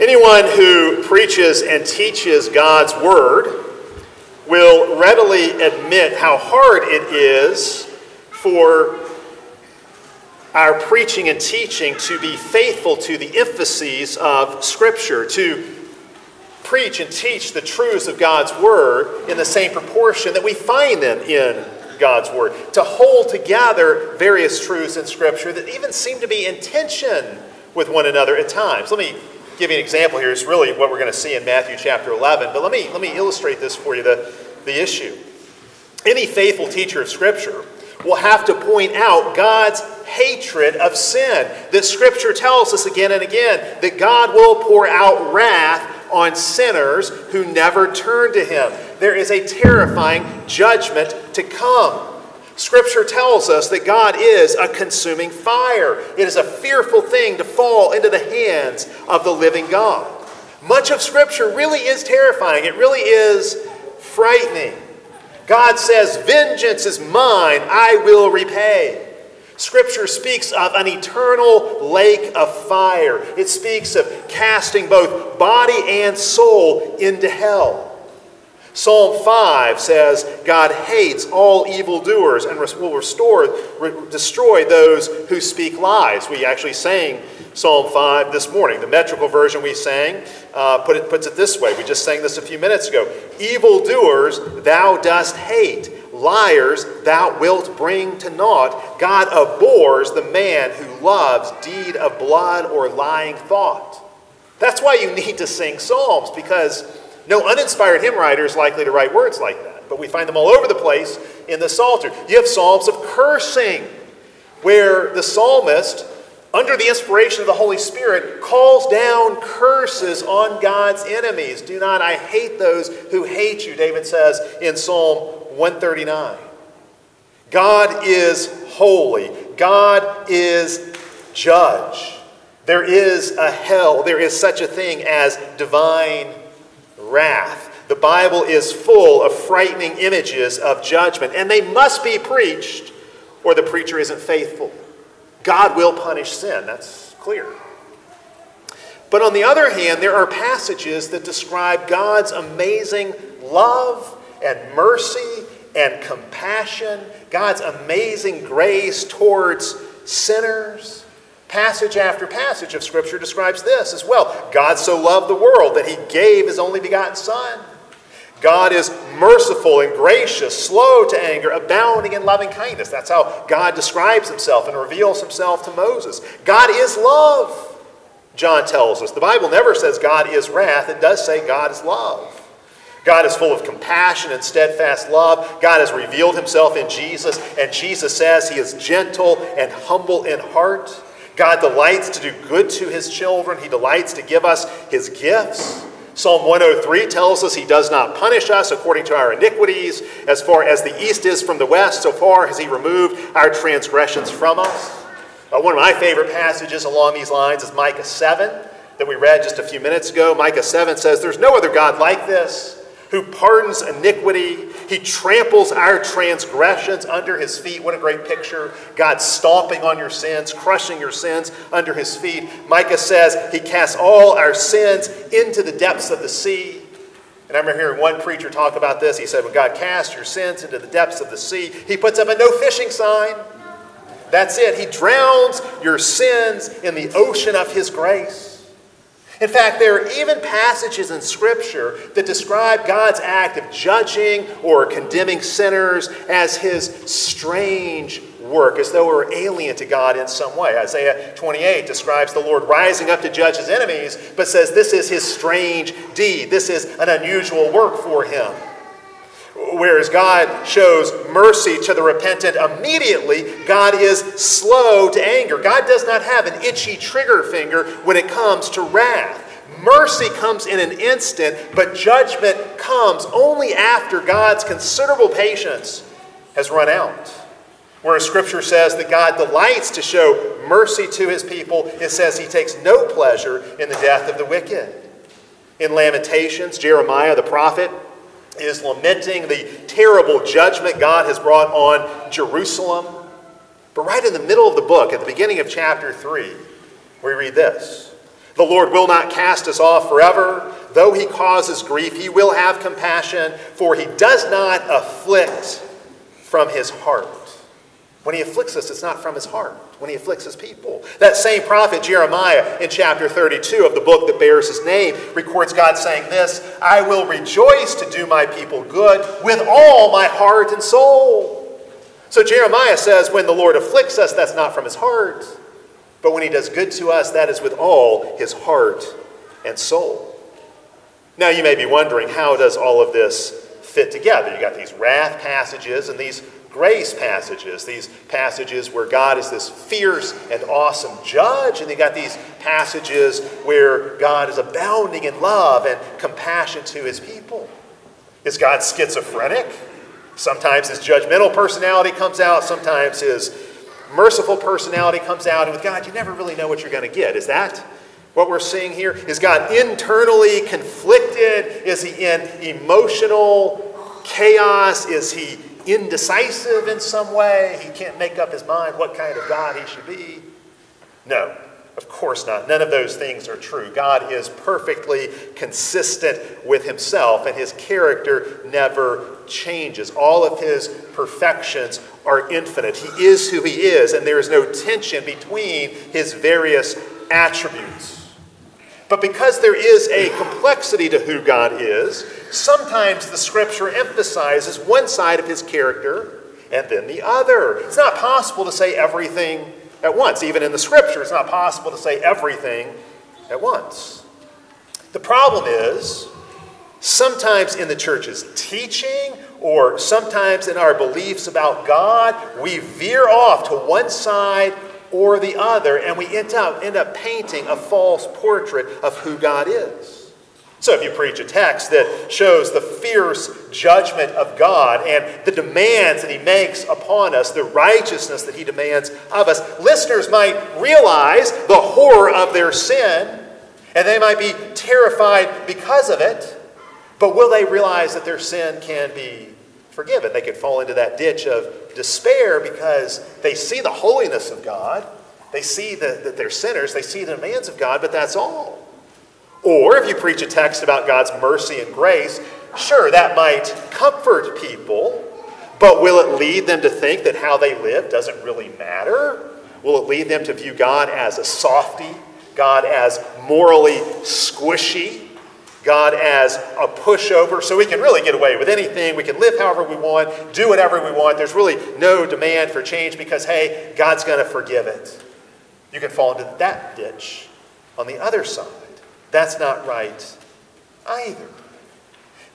Anyone who preaches and teaches God's word will readily admit how hard it is for our preaching and teaching to be faithful to the emphases of Scripture, to preach and teach the truths of God's Word in the same proportion that we find them in God's Word, to hold together various truths in Scripture that even seem to be in tension with one another at times. Let me give you an example here. It's really what we're going to see in Matthew chapter 11, but let me, let me illustrate this for you, the, the issue. Any faithful teacher of Scripture will have to point out God's hatred of sin. That Scripture tells us again and again that God will pour out wrath on sinners who never turn to Him. There is a terrifying judgment to come. Scripture tells us that God is a consuming fire. It is a fearful thing to fall into the hands of the living God. Much of Scripture really is terrifying, it really is frightening. God says, Vengeance is mine, I will repay. Scripture speaks of an eternal lake of fire. It speaks of casting both body and soul into hell. Psalm 5 says, God hates all evildoers and will restore, destroy those who speak lies. We actually sang Psalm 5 this morning. The metrical version we sang uh, put it, puts it this way. We just sang this a few minutes ago. Evildoers thou dost hate Liars thou wilt bring to naught. God abhors the man who loves deed of blood or lying thought. That's why you need to sing psalms, because no uninspired hymn writer is likely to write words like that. But we find them all over the place in the Psalter. You have psalms of cursing, where the psalmist, under the inspiration of the Holy Spirit, calls down curses on God's enemies. Do not, I hate those who hate you, David says in Psalm 139. God is holy. God is judge. There is a hell. There is such a thing as divine wrath. The Bible is full of frightening images of judgment, and they must be preached, or the preacher isn't faithful. God will punish sin. That's clear. But on the other hand, there are passages that describe God's amazing love and mercy and compassion, God's amazing grace towards sinners. Passage after passage of Scripture describes this as well. God so loved the world that he gave his only begotten Son. God is merciful and gracious, slow to anger, abounding in loving kindness. That's how God describes himself and reveals himself to Moses. God is love, John tells us. The Bible never says God is wrath, it does say God is love. God is full of compassion and steadfast love. God has revealed himself in Jesus, and Jesus says he is gentle and humble in heart. God delights to do good to his children, he delights to give us his gifts. Psalm 103 tells us he does not punish us according to our iniquities. As far as the east is from the west, so far has he removed our transgressions from us. Uh, one of my favorite passages along these lines is Micah 7 that we read just a few minutes ago. Micah 7 says, There's no other God like this who pardons iniquity. He tramples our transgressions under his feet. What a great picture. God stomping on your sins, crushing your sins under his feet. Micah says he casts all our sins into the depths of the sea. And I remember hearing one preacher talk about this. He said, When God casts your sins into the depths of the sea, he puts up a no fishing sign. That's it. He drowns your sins in the ocean of his grace. In fact, there are even passages in Scripture that describe God's act of judging or condemning sinners as his strange work, as though we were alien to God in some way. Isaiah 28 describes the Lord rising up to judge his enemies, but says this is his strange deed. This is an unusual work for him. Whereas God shows mercy to the repentant immediately, God is slow to anger. God does not have an itchy trigger finger when it comes to wrath. Mercy comes in an instant, but judgment comes only after God's considerable patience has run out. Whereas Scripture says that God delights to show mercy to his people, it says he takes no pleasure in the death of the wicked. In Lamentations, Jeremiah the prophet is lamenting the terrible judgment God has brought on Jerusalem. But right in the middle of the book, at the beginning of chapter 3, we read this The Lord will not cast us off forever. Though he causes grief, he will have compassion, for he does not afflict from his heart. When he afflicts us, it's not from his heart. When he afflicts his people. That same prophet, Jeremiah, in chapter 32 of the book that bears his name, records God saying this I will rejoice to do my people good with all my heart and soul. So Jeremiah says, when the Lord afflicts us, that's not from his heart. But when he does good to us, that is with all his heart and soul. Now you may be wondering, how does all of this fit together? You got these wrath passages and these grace passages, these passages where God is this fierce and awesome judge, and you got these passages where God is abounding in love and compassion to his people. Is God schizophrenic? Sometimes his judgmental personality comes out, sometimes his merciful personality comes out, and with God, you never really know what you're going to get. Is that what we're seeing here? Is God internally conflicted? Is he in emotional chaos? Is he indecisive in some way? He can't make up his mind what kind of God he should be? No, of course not. None of those things are true. God is perfectly consistent with himself, and his character never changes. All of his perfections are infinite. He is who he is, and there is no tension between his various attributes. But because there is a complexity to who God is, sometimes the scripture emphasizes one side of his character and then the other. It's not possible to say everything at once. Even in the scripture, it's not possible to say everything at once. The problem is, sometimes in the church's teaching or sometimes in our beliefs about God, we veer off to one side or the other, and we end up, end up painting a false portrait of who God is. So, if you preach a text that shows the fierce judgment of God and the demands that He makes upon us, the righteousness that He demands of us, listeners might realize the horror of their sin and they might be terrified because of it, but will they realize that their sin can be forgiven? They could fall into that ditch of despair because they see the holiness of God, they see the, that they're sinners, they see the demands of God, but that's all. Or if you preach a text about God's mercy and grace, sure, that might comfort people, but will it lead them to think that how they live doesn't really matter? Will it lead them to view God as a softy, God as morally squishy? God as a pushover, so we can really get away with anything. We can live however we want, do whatever we want. There's really no demand for change because, hey, God's going to forgive it. You can fall into that ditch on the other side. That's not right either.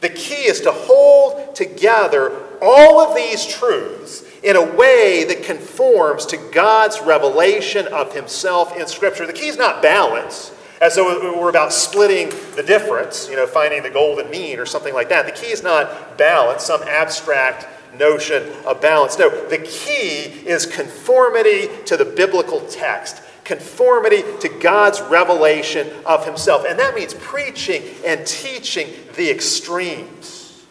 The key is to hold together all of these truths in a way that conforms to God's revelation of Himself in Scripture. The key is not balance as though we're about splitting the difference, you know, finding the golden mean or something like that. The key is not balance, some abstract notion of balance. No, the key is conformity to the biblical text, conformity to God's revelation of Himself. And that means preaching and teaching the extremes,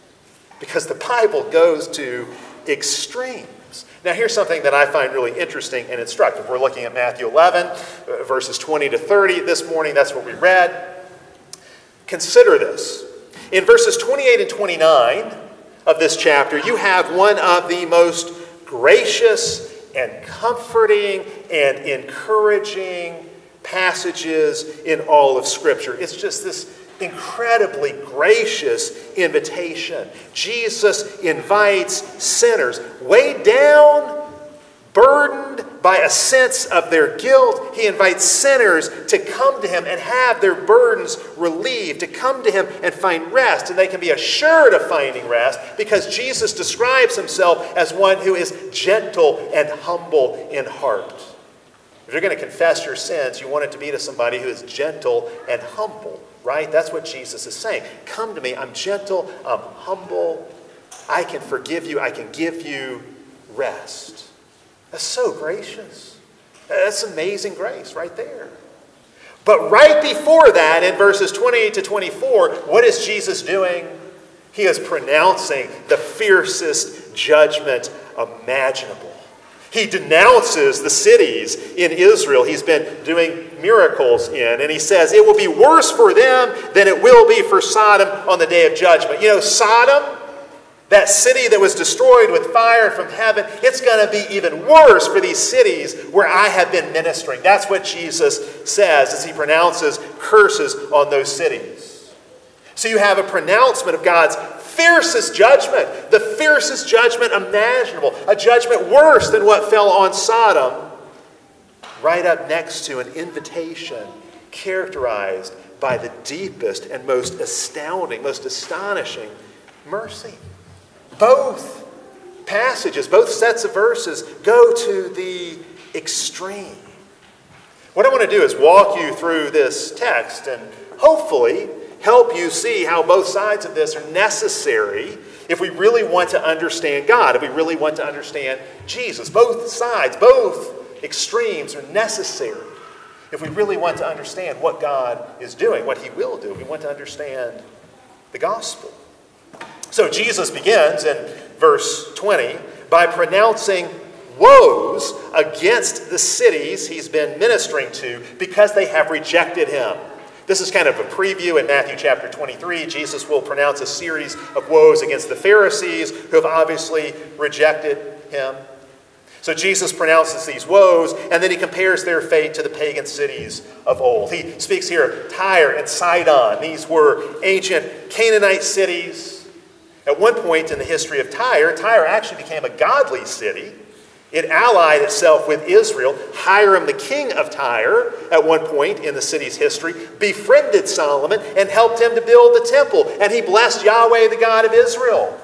because the Bible goes to extremes. Now, here's something that I find really interesting and instructive. We're looking at Matthew 11, uh, verses 20 to 30 this morning. That's what we read. Consider this. In verses 28 and 29 of this chapter, you have one of the most gracious and comforting and encouraging passages in all of Scripture. It's just this incredibly gracious invitation. Jesus invites sinners weighed down, burdened by a sense of their guilt. He invites sinners to come to him and have their burdens relieved, to come to him and find rest. And they can be assured of finding rest because Jesus describes himself as one who is gentle and humble in heart. If you're going to confess your sins, you want it to be to somebody who is gentle and humble right? That's what Jesus is saying. Come to me. I'm gentle. I'm humble. I can forgive you. I can give you rest. That's so gracious. That's amazing grace right there. But right before that, in verses 28 to 24, what is Jesus doing? He is pronouncing the fiercest judgment imaginable. He denounces the cities in Israel. He's been doing miracles in. And he says, It will be worse for them than it will be for Sodom on the day of judgment. You know, Sodom, that city that was destroyed with fire from heaven, it's going to be even worse for these cities where I have been ministering. That's what Jesus says as he pronounces curses on those cities. So you have a pronouncement of God's fiercest judgment, the fiercest judgment imaginable, a judgment worse than what fell on Sodom, right up next to an invitation characterized by the deepest and most astounding, most astonishing mercy. Both passages, both sets of verses go to the extreme. What I want to do is walk you through this text and hopefully help you see how both sides of this are necessary if we really want to understand God, if we really want to understand Jesus. Both sides, both extremes are necessary if we really want to understand what God is doing, what He will do. We want to understand the gospel. So Jesus begins in verse 20 by pronouncing woes against the cities he's been ministering to because they have rejected him. This is kind of a preview in Matthew chapter 23. Jesus will pronounce a series of woes against the Pharisees who have obviously rejected him. So Jesus pronounces these woes, and then he compares their fate to the pagan cities of old. He speaks here of Tyre and Sidon. These were ancient Canaanite cities. At one point in the history of Tyre, Tyre actually became a godly city. It allied itself with Israel. Hiram, the king of Tyre, at one point in the city's history, befriended Solomon and helped him to build the temple. And he blessed Yahweh, the God of Israel.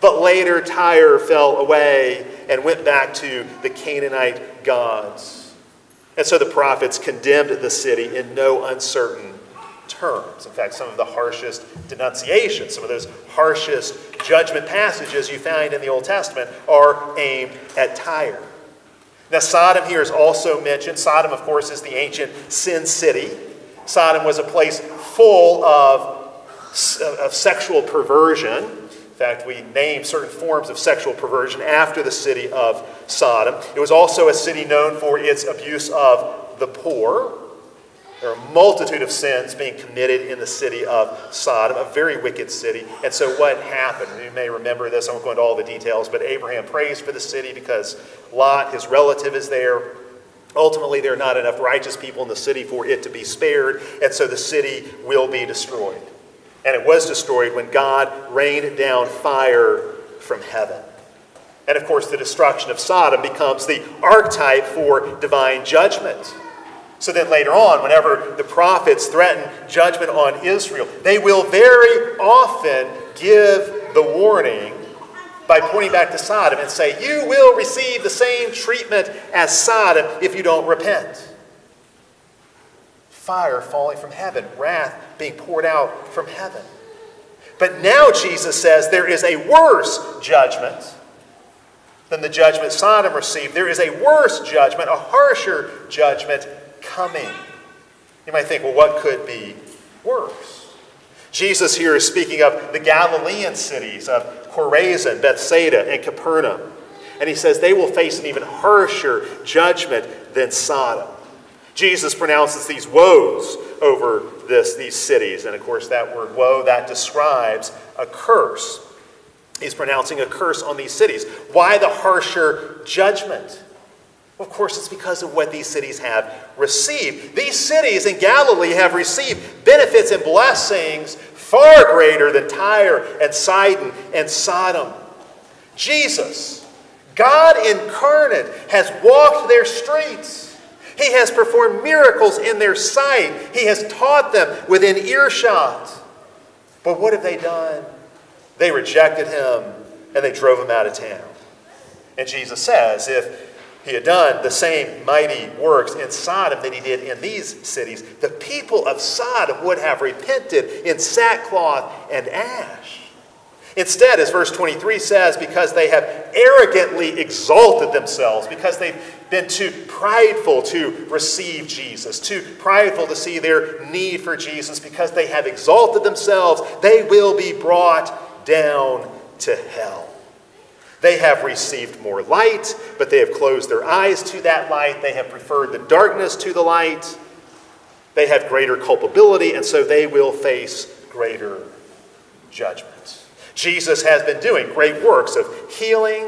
But later, Tyre fell away and went back to the Canaanite gods. And so the prophets condemned the city in no uncertain terms. In fact, some of the harshest denunciations, some of those harshest judgment passages you find in the Old Testament are aimed at Tyre. Now, Sodom here is also mentioned. Sodom, of course, is the ancient sin city. Sodom was a place full of, of sexual perversion. In fact, we name certain forms of sexual perversion after the city of Sodom. It was also a city known for its abuse of the poor. There are a multitude of sins being committed in the city of Sodom, a very wicked city. And so, what happened? You may remember this. I won't go into all the details, but Abraham prays for the city because Lot, his relative, is there. Ultimately, there are not enough righteous people in the city for it to be spared, and so the city will be destroyed. And it was destroyed when God rained down fire from heaven. And of course, the destruction of Sodom becomes the archetype for divine judgment. So then later on, whenever the prophets threaten judgment on Israel, they will very often give the warning by pointing back to Sodom and say, You will receive the same treatment as Sodom if you don't repent. Fire falling from heaven, wrath being poured out from heaven. But now Jesus says there is a worse judgment than the judgment Sodom received. There is a worse judgment, a harsher judgment coming. You might think, well, what could be worse? Jesus here is speaking of the Galilean cities of Chorazin, Bethsaida, and Capernaum. And he says they will face an even harsher judgment than Sodom. Jesus pronounces these woes over this, these cities. And of course, that word woe, that describes a curse. He's pronouncing a curse on these cities. Why the harsher judgment? Of course, it's because of what these cities have received. These cities in Galilee have received benefits and blessings far greater than Tyre and Sidon and Sodom. Jesus, God incarnate, has walked their streets. He has performed miracles in their sight. He has taught them within earshot. But what have they done? They rejected him and they drove him out of town. And Jesus says, if he had done the same mighty works in Sodom that he did in these cities, the people of Sodom would have repented in sackcloth and ash. Instead, as verse 23 says, because they have arrogantly exalted themselves, because they've been too prideful to receive Jesus, too prideful to see their need for Jesus, because they have exalted themselves, they will be brought down to hell. They have received more light, but they have closed their eyes to that light. They have preferred the darkness to the light. They have greater culpability, and so they will face greater judgment. Jesus has been doing great works of healing,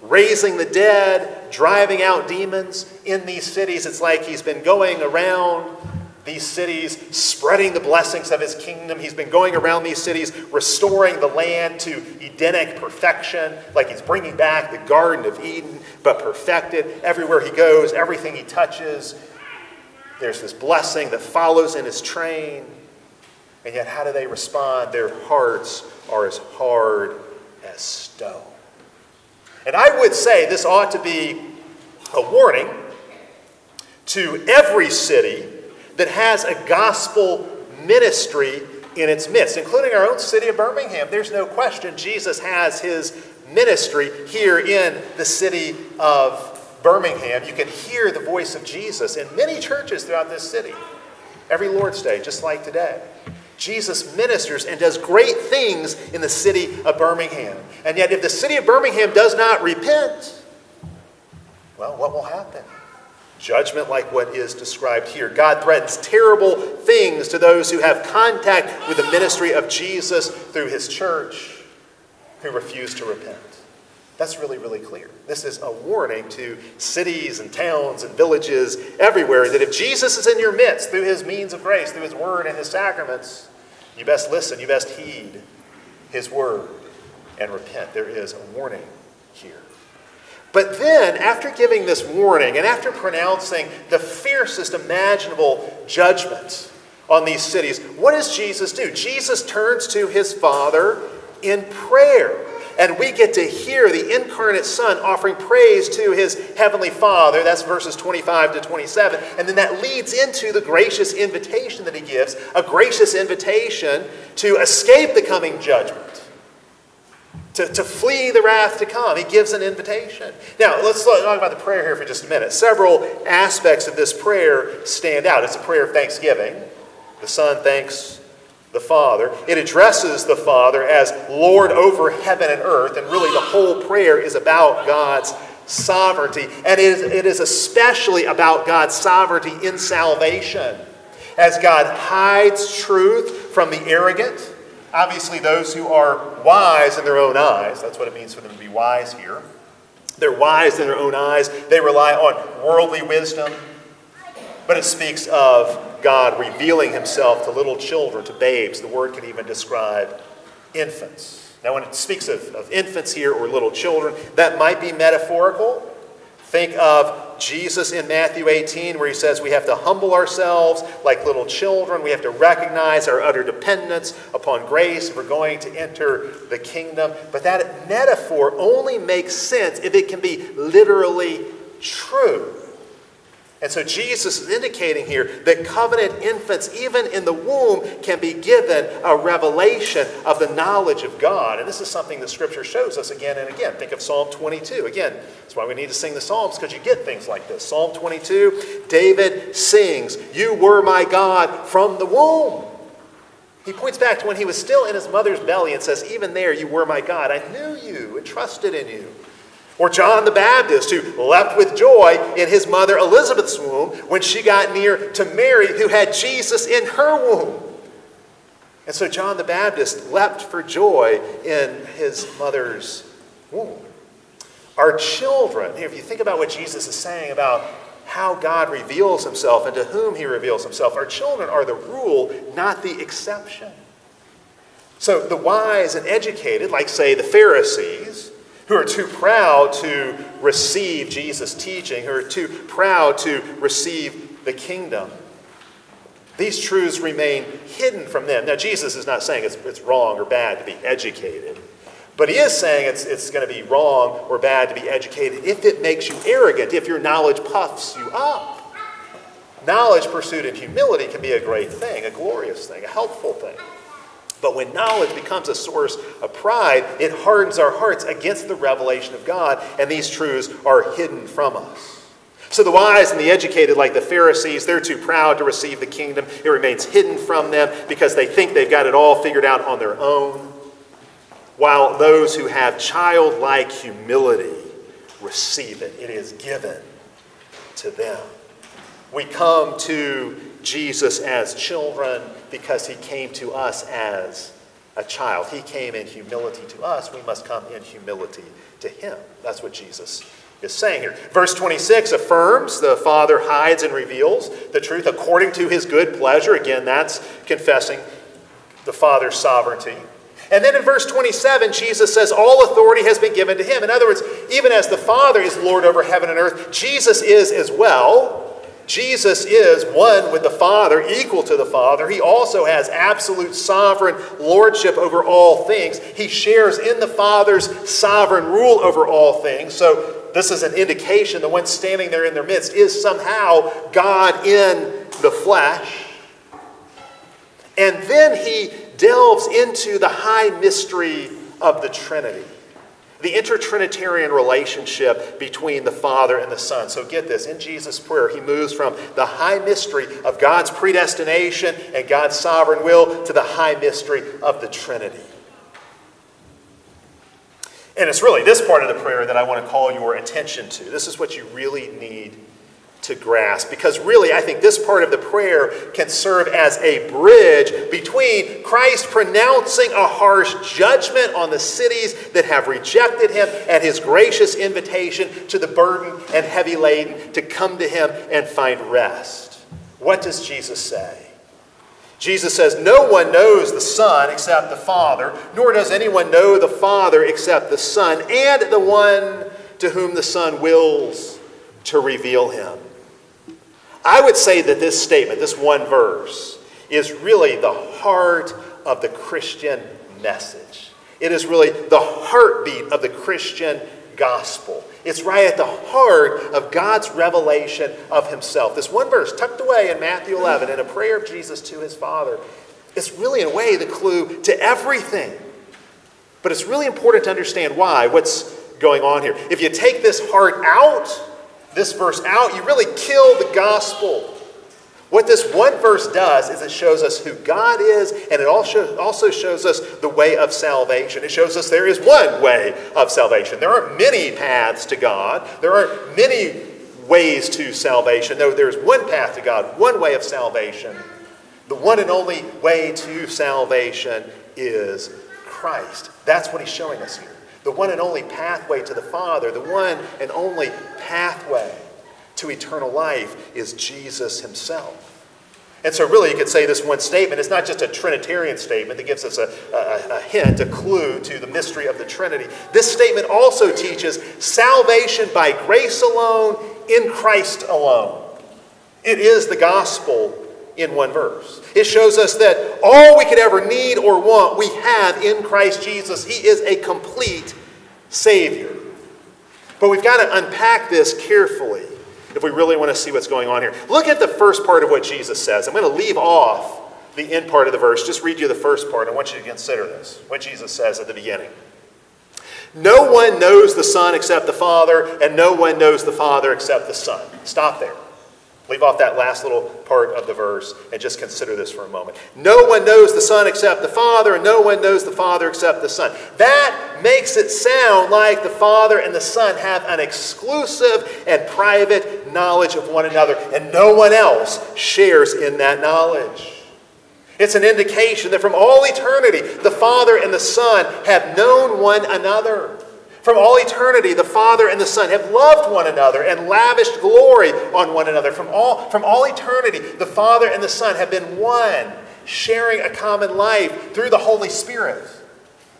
raising the dead, driving out demons in these cities. It's like he's been going around these cities, spreading the blessings of his kingdom. He's been going around these cities, restoring the land to Edenic perfection, like he's bringing back the Garden of Eden, but perfected. Everywhere he goes, everything he touches, there's this blessing that follows in his train. And yet, how do they respond? Their hearts are as hard as stone. And I would say this ought to be a warning to every city that has a gospel ministry in its midst, including our own city of Birmingham. There's no question Jesus has his ministry here in the city of Birmingham. You can hear the voice of Jesus in many churches throughout this city every Lord's Day, just like today. Jesus ministers and does great things in the city of Birmingham. And yet, if the city of Birmingham does not repent, well, what will happen? Judgment like what is described here. God threatens terrible things to those who have contact with the ministry of Jesus through his church who refuse to repent. That's really, really clear. This is a warning to cities and towns and villages everywhere that if Jesus is in your midst through his means of grace, through his word and his sacraments, you best listen, you best heed his word and repent. There is a warning here. But then, after giving this warning and after pronouncing the fiercest imaginable judgment on these cities, what does Jesus do? Jesus turns to his Father in prayer. And we get to hear the incarnate Son offering praise to his heavenly Father. That's verses 25 to 27. And then that leads into the gracious invitation that he gives a gracious invitation to escape the coming judgment to, to flee the wrath to come. He gives an invitation. Now, let's talk about the prayer here for just a minute. Several aspects of this prayer stand out. It's a prayer of thanksgiving. The Son thanks the Father. It addresses the Father as Lord over heaven and earth, and really the whole prayer is about God's sovereignty. And it is, it is especially about God's sovereignty in salvation. As God hides truth from the arrogant, Obviously, those who are wise in their own eyes, that's what it means for them to be wise here. They're wise in their own eyes. They rely on worldly wisdom. But it speaks of God revealing himself to little children, to babes. The word can even describe infants. Now, when it speaks of, of infants here or little children, that might be metaphorical. Think of Jesus in Matthew 18, where he says we have to humble ourselves like little children. We have to recognize our utter dependence upon grace if we're going to enter the kingdom. But that metaphor only makes sense if it can be literally true. And so Jesus is indicating here that covenant infants, even in the womb, can be given a revelation of the knowledge of God. And this is something that Scripture shows us again and again. Think of Psalm 22. Again, that's why we need to sing the Psalms, because you get things like this. Psalm 22, David sings, You were my God from the womb. He points back to when he was still in his mother's belly and says, Even there, you were my God. I knew you and trusted in you. Or John the Baptist, who leapt with joy in his mother Elizabeth's womb when she got near to Mary, who had Jesus in her womb. And so John the Baptist leapt for joy in his mother's womb. Our children, if you think about what Jesus is saying about how God reveals himself and to whom he reveals himself, our children are the rule, not the exception. So the wise and educated, like, say, the Pharisees, who are too proud to receive Jesus' teaching, who are too proud to receive the kingdom. These truths remain hidden from them. Now, Jesus is not saying it's, it's wrong or bad to be educated, but he is saying it's, it's going to be wrong or bad to be educated if it makes you arrogant, if your knowledge puffs you up. Knowledge pursued in humility can be a great thing, a glorious thing, a helpful thing. But when knowledge becomes a source of pride, it hardens our hearts against the revelation of God, and these truths are hidden from us. So the wise and the educated, like the Pharisees, they're too proud to receive the kingdom. It remains hidden from them because they think they've got it all figured out on their own. While those who have childlike humility receive it, it is given to them. We come to Jesus as children because he came to us as a child. He came in humility to us. We must come in humility to him. That's what Jesus is saying here. Verse 26 affirms the Father hides and reveals the truth according to his good pleasure. Again, that's confessing the Father's sovereignty. And then in verse 27, Jesus says, All authority has been given to him. In other words, even as the Father is Lord over heaven and earth, Jesus is as well. Jesus is one with the Father, equal to the Father. He also has absolute sovereign lordship over all things. He shares in the Father's sovereign rule over all things. So, this is an indication the one standing there in their midst is somehow God in the flesh. And then he delves into the high mystery of the Trinity the intertrinitarian relationship between the Father and the Son. So get this in Jesus' prayer, he moves from the high mystery of God's predestination and God's sovereign will to the high mystery of the Trinity. And it's really this part of the prayer that I want to call your attention to. This is what you really need to grasp. Because really, I think this part of the prayer can serve as a bridge between Christ pronouncing a harsh judgment on the cities that have rejected him and his gracious invitation to the burdened and heavy laden to come to him and find rest. What does Jesus say? Jesus says, No one knows the Son except the Father, nor does anyone know the Father except the Son, and the one to whom the Son wills to reveal him. I would say that this statement, this one verse, is really the heart of the Christian message. It is really the heartbeat of the Christian gospel. It's right at the heart of God's revelation of himself. This one verse, tucked away in Matthew 11 in a prayer of Jesus to his Father, it's really, in a way, the clue to everything. But it's really important to understand why, what's going on here. If you take this heart out, this verse out, you really kill the gospel. What this one verse does is it shows us who God is, and it also shows us the way of salvation. It shows us there is one way of salvation. There aren't many paths to God, there aren't many ways to salvation. No, there's one path to God, one way of salvation. The one and only way to salvation is Christ. That's what he's showing us here the one and only pathway to the Father, the one and only pathway to eternal life is Jesus himself. And so, really, you could say this one statement is not just a Trinitarian statement that gives us a, a, a, hint, a clue to the mystery of the Trinity. This statement also teaches salvation by grace alone, in Christ alone. It is the gospel in one verse. It shows us that all we could ever need or want, we have in Christ Jesus. He is a complete Savior. But we've got to unpack this carefully if we really want to see what's going on here. Look at the first part of what Jesus says. I'm going to leave off the end part of the verse, just read you the first part. I want you to consider this, what Jesus says at the beginning. No one knows the Son except the Father, and no one knows the Father except the Son. Stop there. Leave off that last little part of the verse and just consider this for a moment. No one knows the Son except the Father, and no one knows the Father except the Son. That makes it sound like the Father and the Son have an exclusive and private knowledge of one another, and no one else shares in that knowledge. It's an indication that from all eternity, the Father and the Son have known one another. From all eternity, the Father and the Son have loved one another and lavished glory on one another. From all, from all eternity, the Father and the Son have been one, sharing a common life through the Holy Spirit.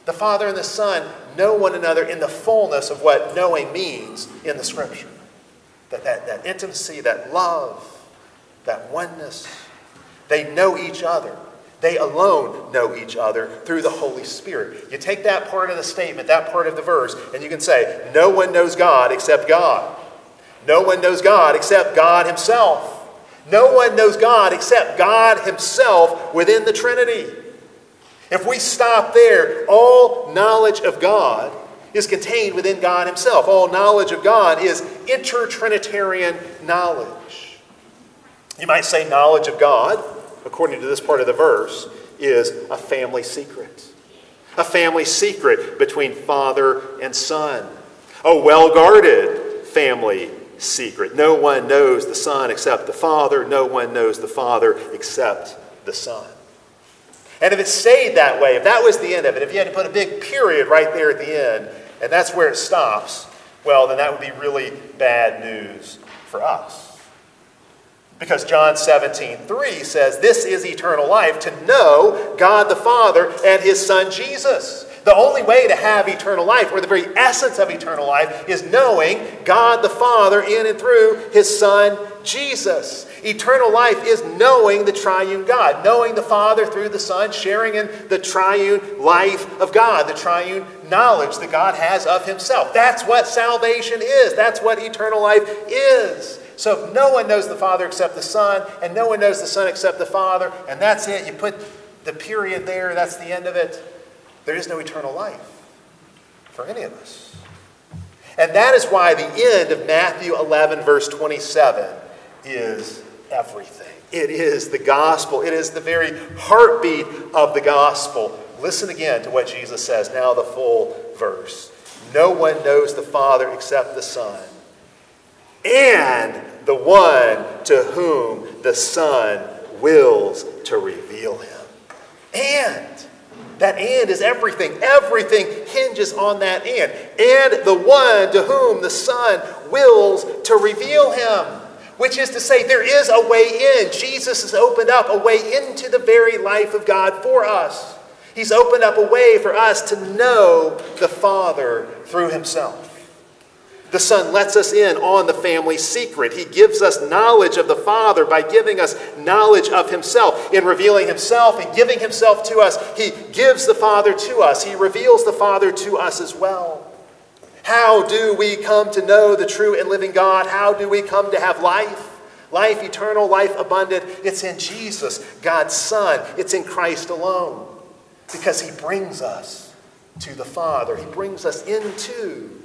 The Father and the Son know one another in the fullness of what knowing means in the Scripture. That, that, that intimacy, that love, that oneness. They know each other. They alone know each other through the Holy Spirit. You take that part of the statement, that part of the verse, and you can say, No one knows God except God. No one knows God except God Himself. No one knows God except God Himself within the Trinity. If we stop there, all knowledge of God is contained within God Himself. All knowledge of God is intertrinitarian knowledge. You might say knowledge of God according to this part of the verse, is a family secret. A family secret between father and son. A well guarded family secret. No one knows the Son except the Father. No one knows the Father except the Son. And if it stayed that way, if that was the end of it, if you had to put a big period right there at the end, and that's where it stops, well, then that would be really bad news for us. Because John 17, 3 says, This is eternal life, to know God the Father and his Son Jesus. The only way to have eternal life, or the very essence of eternal life, is knowing God the Father in and through his Son Jesus. Eternal life is knowing the triune God, knowing the Father through the Son, sharing in the triune life of God, the triune knowledge that God has of himself. That's what salvation is. That's what eternal life is. So no one knows the Father except the Son, and no one knows the Son except the Father, and that's it. You put the period there, that's the end of it. There is no eternal life for any of us. And that is why the end of Matthew 11, verse 27, is everything. It is the gospel, it is the very heartbeat of the gospel. Listen again to what Jesus says, now the full verse. No one knows the Father except the Son, and the one to whom the Son wills to reveal him. And that and is everything. Everything hinges on that and. And the one to whom the Son wills to reveal him. Which is to say, there is a way in. Jesus has opened up a way into the very life of God for us. He's opened up a way for us to know the Father through Himself. The Son lets us in on the family secret. He gives us knowledge of the Father by giving us knowledge of Himself. In revealing Himself and giving Himself to us, He gives the Father to us. He reveals the Father to us as well. How do we come to know the true and living God? How do we come to have life? Life eternal, life abundant. It's in Jesus, God's Son. It's in Christ alone. Because He brings us to the Father, He brings us into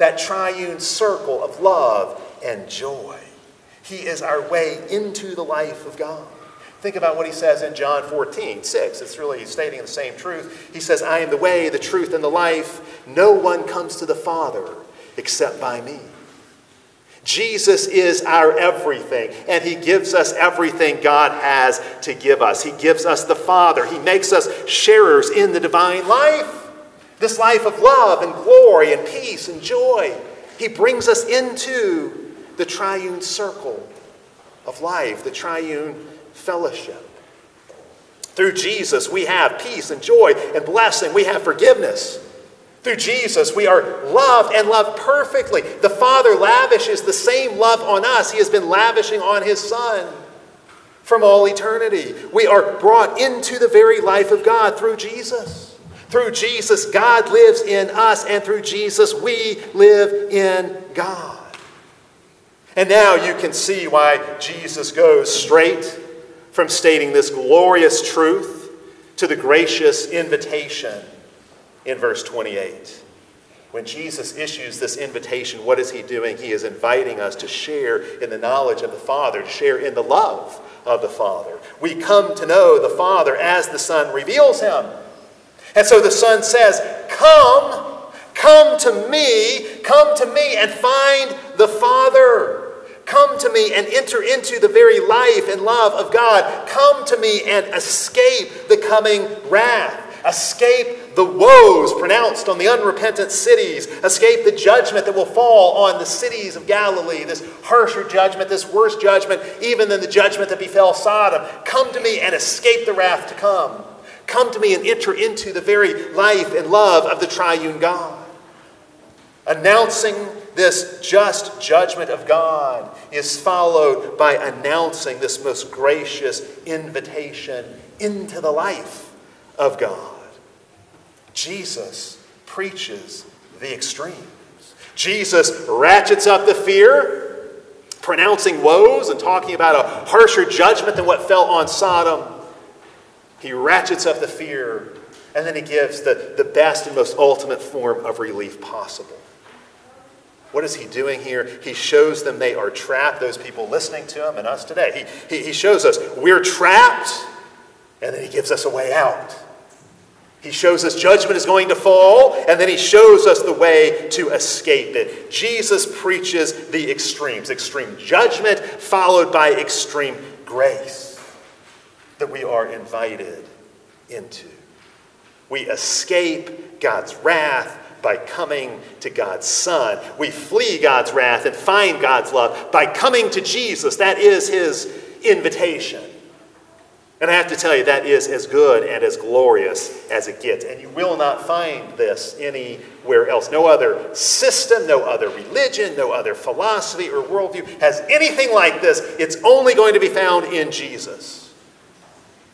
that triune circle of love and joy. He is our way into the life of God. Think about what he says in John 14, 6. It's really stating the same truth. He says, I am the way, the truth, and the life. No one comes to the Father except by me. Jesus is our everything, and He gives us everything God has to give us. He gives us the Father, He makes us sharers in the divine life. This life of love and glory and peace and joy. He brings us into the triune circle of life, the triune fellowship. Through Jesus, we have peace and joy and blessing. We have forgiveness. Through Jesus, we are loved and loved perfectly. The Father lavishes the same love on us He has been lavishing on His Son from all eternity. We are brought into the very life of God through Jesus. Through Jesus, God lives in us, and through Jesus, we live in God. And now you can see why Jesus goes straight from stating this glorious truth to the gracious invitation in verse 28. When Jesus issues this invitation, what is he doing? He is inviting us to share in the knowledge of the Father, to share in the love of the Father. We come to know the Father as the Son reveals him. And so the Son says, Come, come to me, come to me and find the Father. Come to me and enter into the very life and love of God. Come to me and escape the coming wrath. Escape the woes pronounced on the unrepentant cities. Escape the judgment that will fall on the cities of Galilee. This harsher judgment, this worse judgment, even than the judgment that befell Sodom. Come to me and escape the wrath to come. Come to me and enter into the very life and love of the triune God. Announcing this just judgment of God is followed by announcing this most gracious invitation into the life of God. Jesus preaches the extremes. Jesus ratchets up the fear, pronouncing woes and talking about a harsher judgment than what fell on Sodom. He ratchets up the fear, and then he gives the, the best and most ultimate form of relief possible. What is he doing here? He shows them they are trapped, those people listening to him and us today. He, he, he shows us we're trapped, and then he gives us a way out. He shows us judgment is going to fall, and then he shows us the way to escape it. Jesus preaches the extremes extreme judgment, followed by extreme grace that we are invited into. We escape God's wrath by coming to God's Son. We flee God's wrath and find God's love by coming to Jesus. That is his invitation. And I have to tell you, that is as good and as glorious as it gets. And you will not find this anywhere else. No other system, no other religion, no other philosophy or worldview has anything like this. It's only going to be found in Jesus.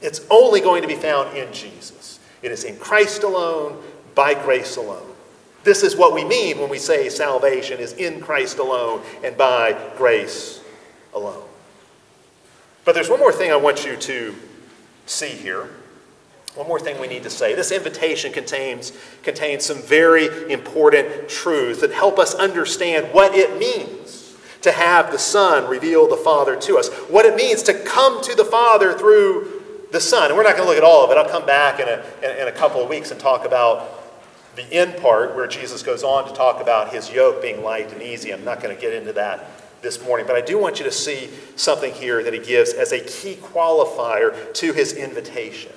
It's only going to be found in Jesus. It is in Christ alone, by grace alone. This is what we mean when we say salvation is in Christ alone and by grace alone. But there's one more thing I want you to see here. One more thing we need to say. This invitation contains, contains some very important truths that help us understand what it means to have the Son reveal the Father to us, what it means to come to the Father through the Son. And we're not going to look at all of it. I'll come back in a, in, in a couple of weeks and talk about the end part where Jesus goes on to talk about his yoke being light and easy. I'm not going to get into that this morning, but I do want you to see something here that he gives as a key qualifier to his invitation.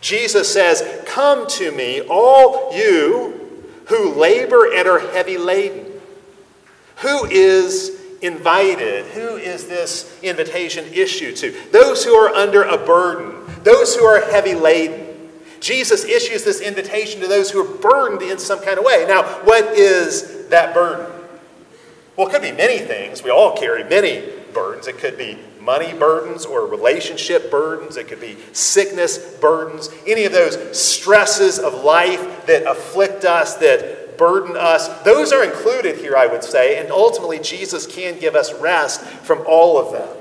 Jesus says, Come to me, all you who labor and are heavy laden. Who is invited? Who is this invitation issued to? Those who are under a burden, those who are heavy laden. Jesus issues this invitation to those who are burdened in some kind of way. Now, what is that burden? Well, it could be many things. We all carry many burdens. It could be money burdens or relationship burdens. It could be sickness burdens. Any of those stresses of life that afflict us, that burden us, those are included here, I would say. And ultimately, Jesus can give us rest from all of them.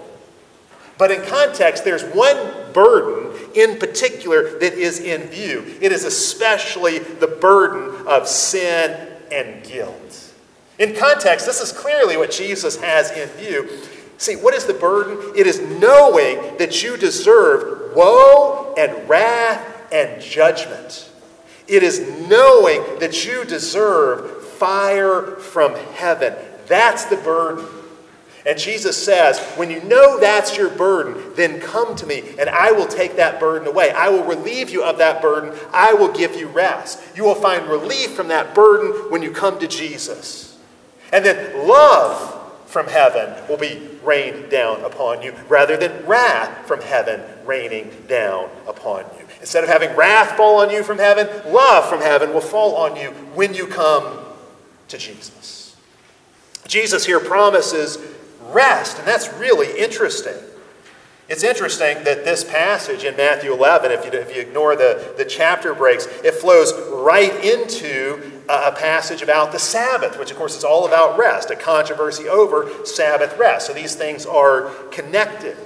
But in context, there's one burden in particular that is in view. It is especially the burden of sin and guilt. In context, this is clearly what Jesus has in view. See, what is the burden? It is knowing that you deserve woe and wrath and judgment. It is knowing that you deserve fire from heaven. That's the burden. And Jesus says, when you know that's your burden, then come to me and I will take that burden away. I will relieve you of that burden. I will give you rest. You will find relief from that burden when you come to Jesus. And then love from heaven will be rained down upon you rather than wrath from heaven raining down upon you. Instead of having wrath fall on you from heaven, love from heaven will fall on you when you come to Jesus. Jesus here promises rest, and that's really interesting. It's interesting that this passage in Matthew 11, if you, if you ignore the, the chapter breaks, it flows right into a passage about the Sabbath, which of course is all about rest, a controversy over Sabbath rest. So these things are connected.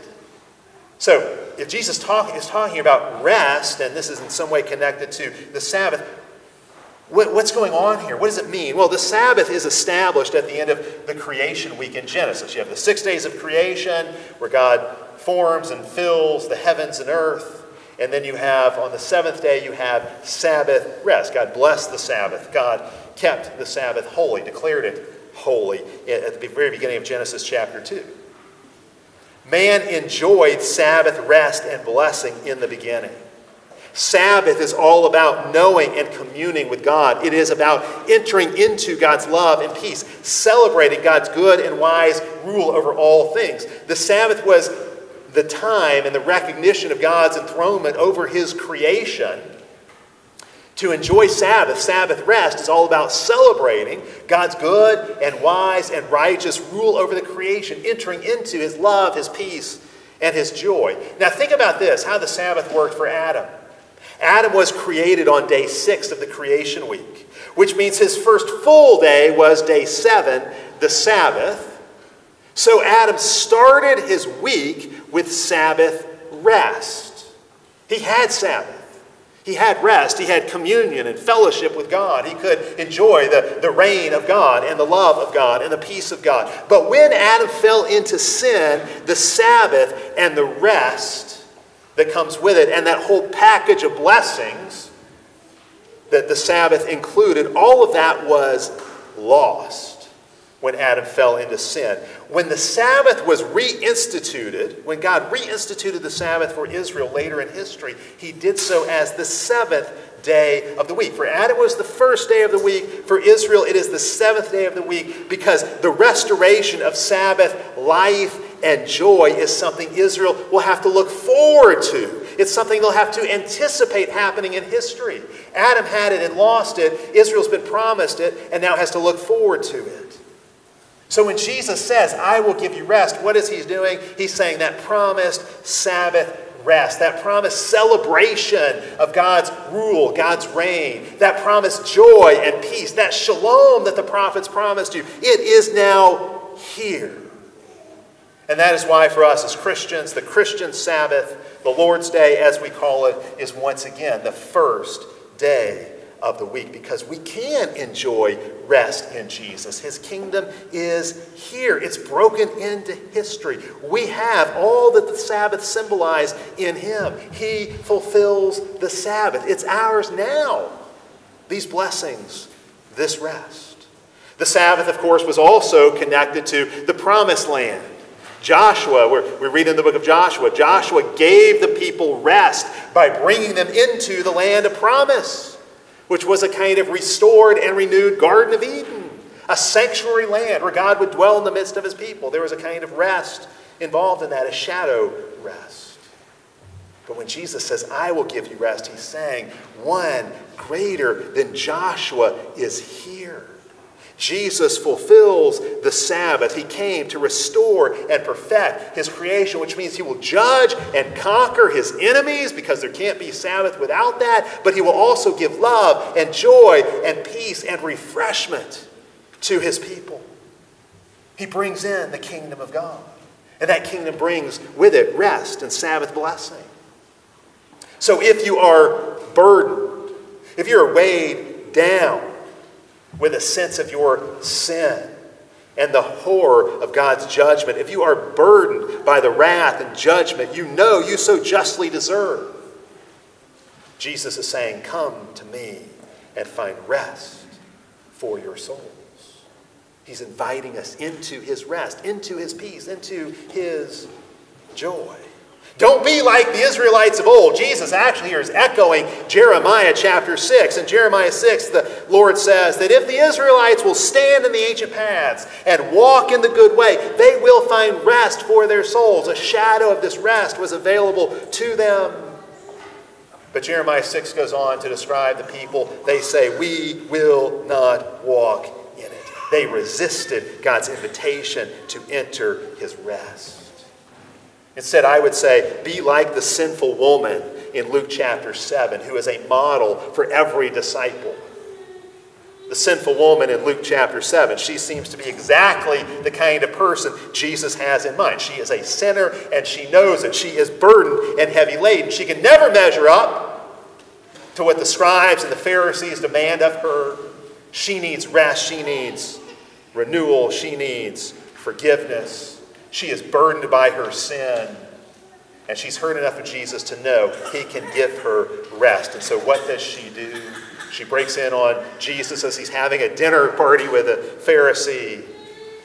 So if Jesus talk, is talking about rest, and this is in some way connected to the Sabbath, what, what's going on here? What does it mean? Well, the Sabbath is established at the end of the creation week in Genesis. You have the six days of creation where God forms and fills the heavens and earth. And then you have, on the seventh day, you have Sabbath rest. God blessed the Sabbath. God kept the Sabbath holy, declared it holy at the very beginning of Genesis chapter 2. Man enjoyed Sabbath rest and blessing in the beginning. Sabbath is all about knowing and communing with God. It is about entering into God's love and peace, celebrating God's good and wise rule over all things. The Sabbath was the time and the recognition of God's enthronement over his creation. To enjoy Sabbath, Sabbath rest, is all about celebrating God's good and wise and righteous rule over the creation, entering into his love, his peace, and his joy. Now, think about this how the Sabbath worked for Adam. Adam was created on day six of the creation week, which means his first full day was day seven, the Sabbath. So Adam started his week with Sabbath rest. He had Sabbath. He had rest. He had communion and fellowship with God. He could enjoy the, the reign of God and the love of God and the peace of God. But when Adam fell into sin, the Sabbath and the rest that comes with it and that whole package of blessings that the Sabbath included, all of that was lost when Adam fell into sin. When the Sabbath was reinstituted, when God reinstituted the Sabbath for Israel later in history, he did so as the seventh day of the week. For Adam was the first day of the week. For Israel, it is the seventh day of the week because the restoration of Sabbath life and joy is something Israel will have to look forward to. It's something they'll have to anticipate happening in history. Adam had it and lost it. Israel's been promised it and now has to look forward to it. So when Jesus says, I will give you rest, what is he doing? He's saying that promised Sabbath rest, that promised celebration of God's rule, God's reign, that promised joy and peace, that shalom that the prophets promised you, it is now here. And that is why, for us as Christians, the Christian Sabbath, the Lord's Day, as we call it, is once again the first day of the week because we can enjoy rest in Jesus. His kingdom is here, it's broken into history. We have all that the Sabbath symbolized in Him. He fulfills the Sabbath, it's ours now. These blessings, this rest. The Sabbath, of course, was also connected to the promised land. Joshua, we read in the book of Joshua, Joshua gave the people rest by bringing them into the land of promise, which was a kind of restored and renewed Garden of Eden, a sanctuary land where God would dwell in the midst of his people. There was a kind of rest involved in that, a shadow rest. But when Jesus says, I will give you rest, he's saying, one greater than Joshua is here. Jesus fulfills the Sabbath. He came to restore and perfect his creation, which means he will judge and conquer his enemies because there can't be Sabbath without that. But he will also give love and joy and peace and refreshment to his people. He brings in the kingdom of God. And that kingdom brings with it rest and Sabbath blessing. So if you are burdened, if you're weighed down, with a sense of your sin and the horror of God's judgment, if you are burdened by the wrath and judgment you know you so justly deserve, Jesus is saying, Come to me and find rest for your souls. He's inviting us into his rest, into his peace, into his joy. Don't be like the Israelites of old. Jesus actually here is echoing Jeremiah chapter 6. In Jeremiah 6, the Lord says that if the Israelites will stand in the ancient paths and walk in the good way, they will find rest for their souls. A shadow of this rest was available to them. But Jeremiah 6 goes on to describe the people. They say, We will not walk in it. They resisted God's invitation to enter his rest. Instead, I would say, be like the sinful woman in Luke chapter 7, who is a model for every disciple. The sinful woman in Luke chapter 7, she seems to be exactly the kind of person Jesus has in mind. She is a sinner and she knows it. She is burdened and heavy laden. She can never measure up to what the scribes and the Pharisees demand of her. She needs rest, she needs renewal, she needs forgiveness. She is burdened by her sin. And she's heard enough of Jesus to know he can give her rest. And so, what does she do? She breaks in on Jesus as he's having a dinner party with a Pharisee.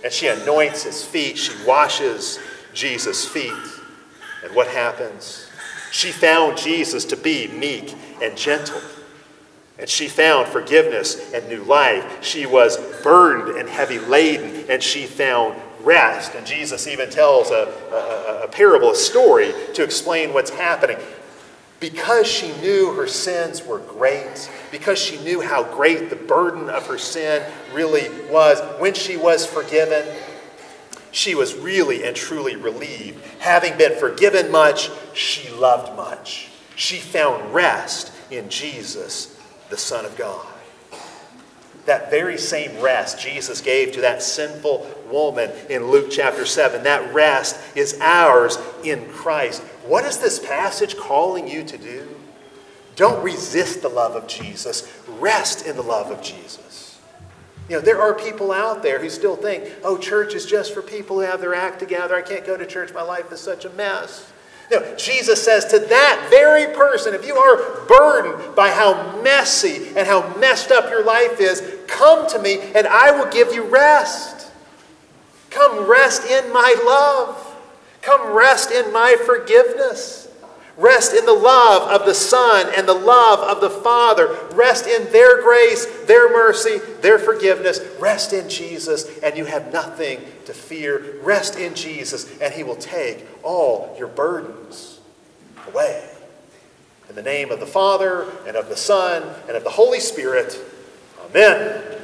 And she anoints his feet. She washes Jesus' feet. And what happens? She found Jesus to be meek and gentle. And she found forgiveness and new life. She was burdened and heavy laden, and she found rest. And Jesus even tells a, a, a, parable, a story, to explain what's happening. Because she knew her sins were great, because she knew how great the burden of her sin really was, when she was forgiven, she was really and truly relieved. Having been forgiven much, she loved much. She found rest in Jesus, the Son of God. That very same rest Jesus gave to that sinful woman in Luke chapter 7, that rest is ours in Christ. What is this passage calling you to do? Don't resist the love of Jesus, rest in the love of Jesus. You know, there are people out there who still think, oh, church is just for people who have their act together. I can't go to church. My life is such a mess. No, Jesus says to that very person, if you are burdened by how messy and how messed up your life is, come to me and I will give you rest. Come rest in my love. Come rest in my forgiveness. Rest in the love of the Son and the love of the Father. Rest in their grace, their mercy, their forgiveness. Rest in Jesus, and you have nothing to fear. Rest in Jesus, and He will take all your burdens away. In the name of the Father, and of the Son, and of the Holy Spirit, Amen.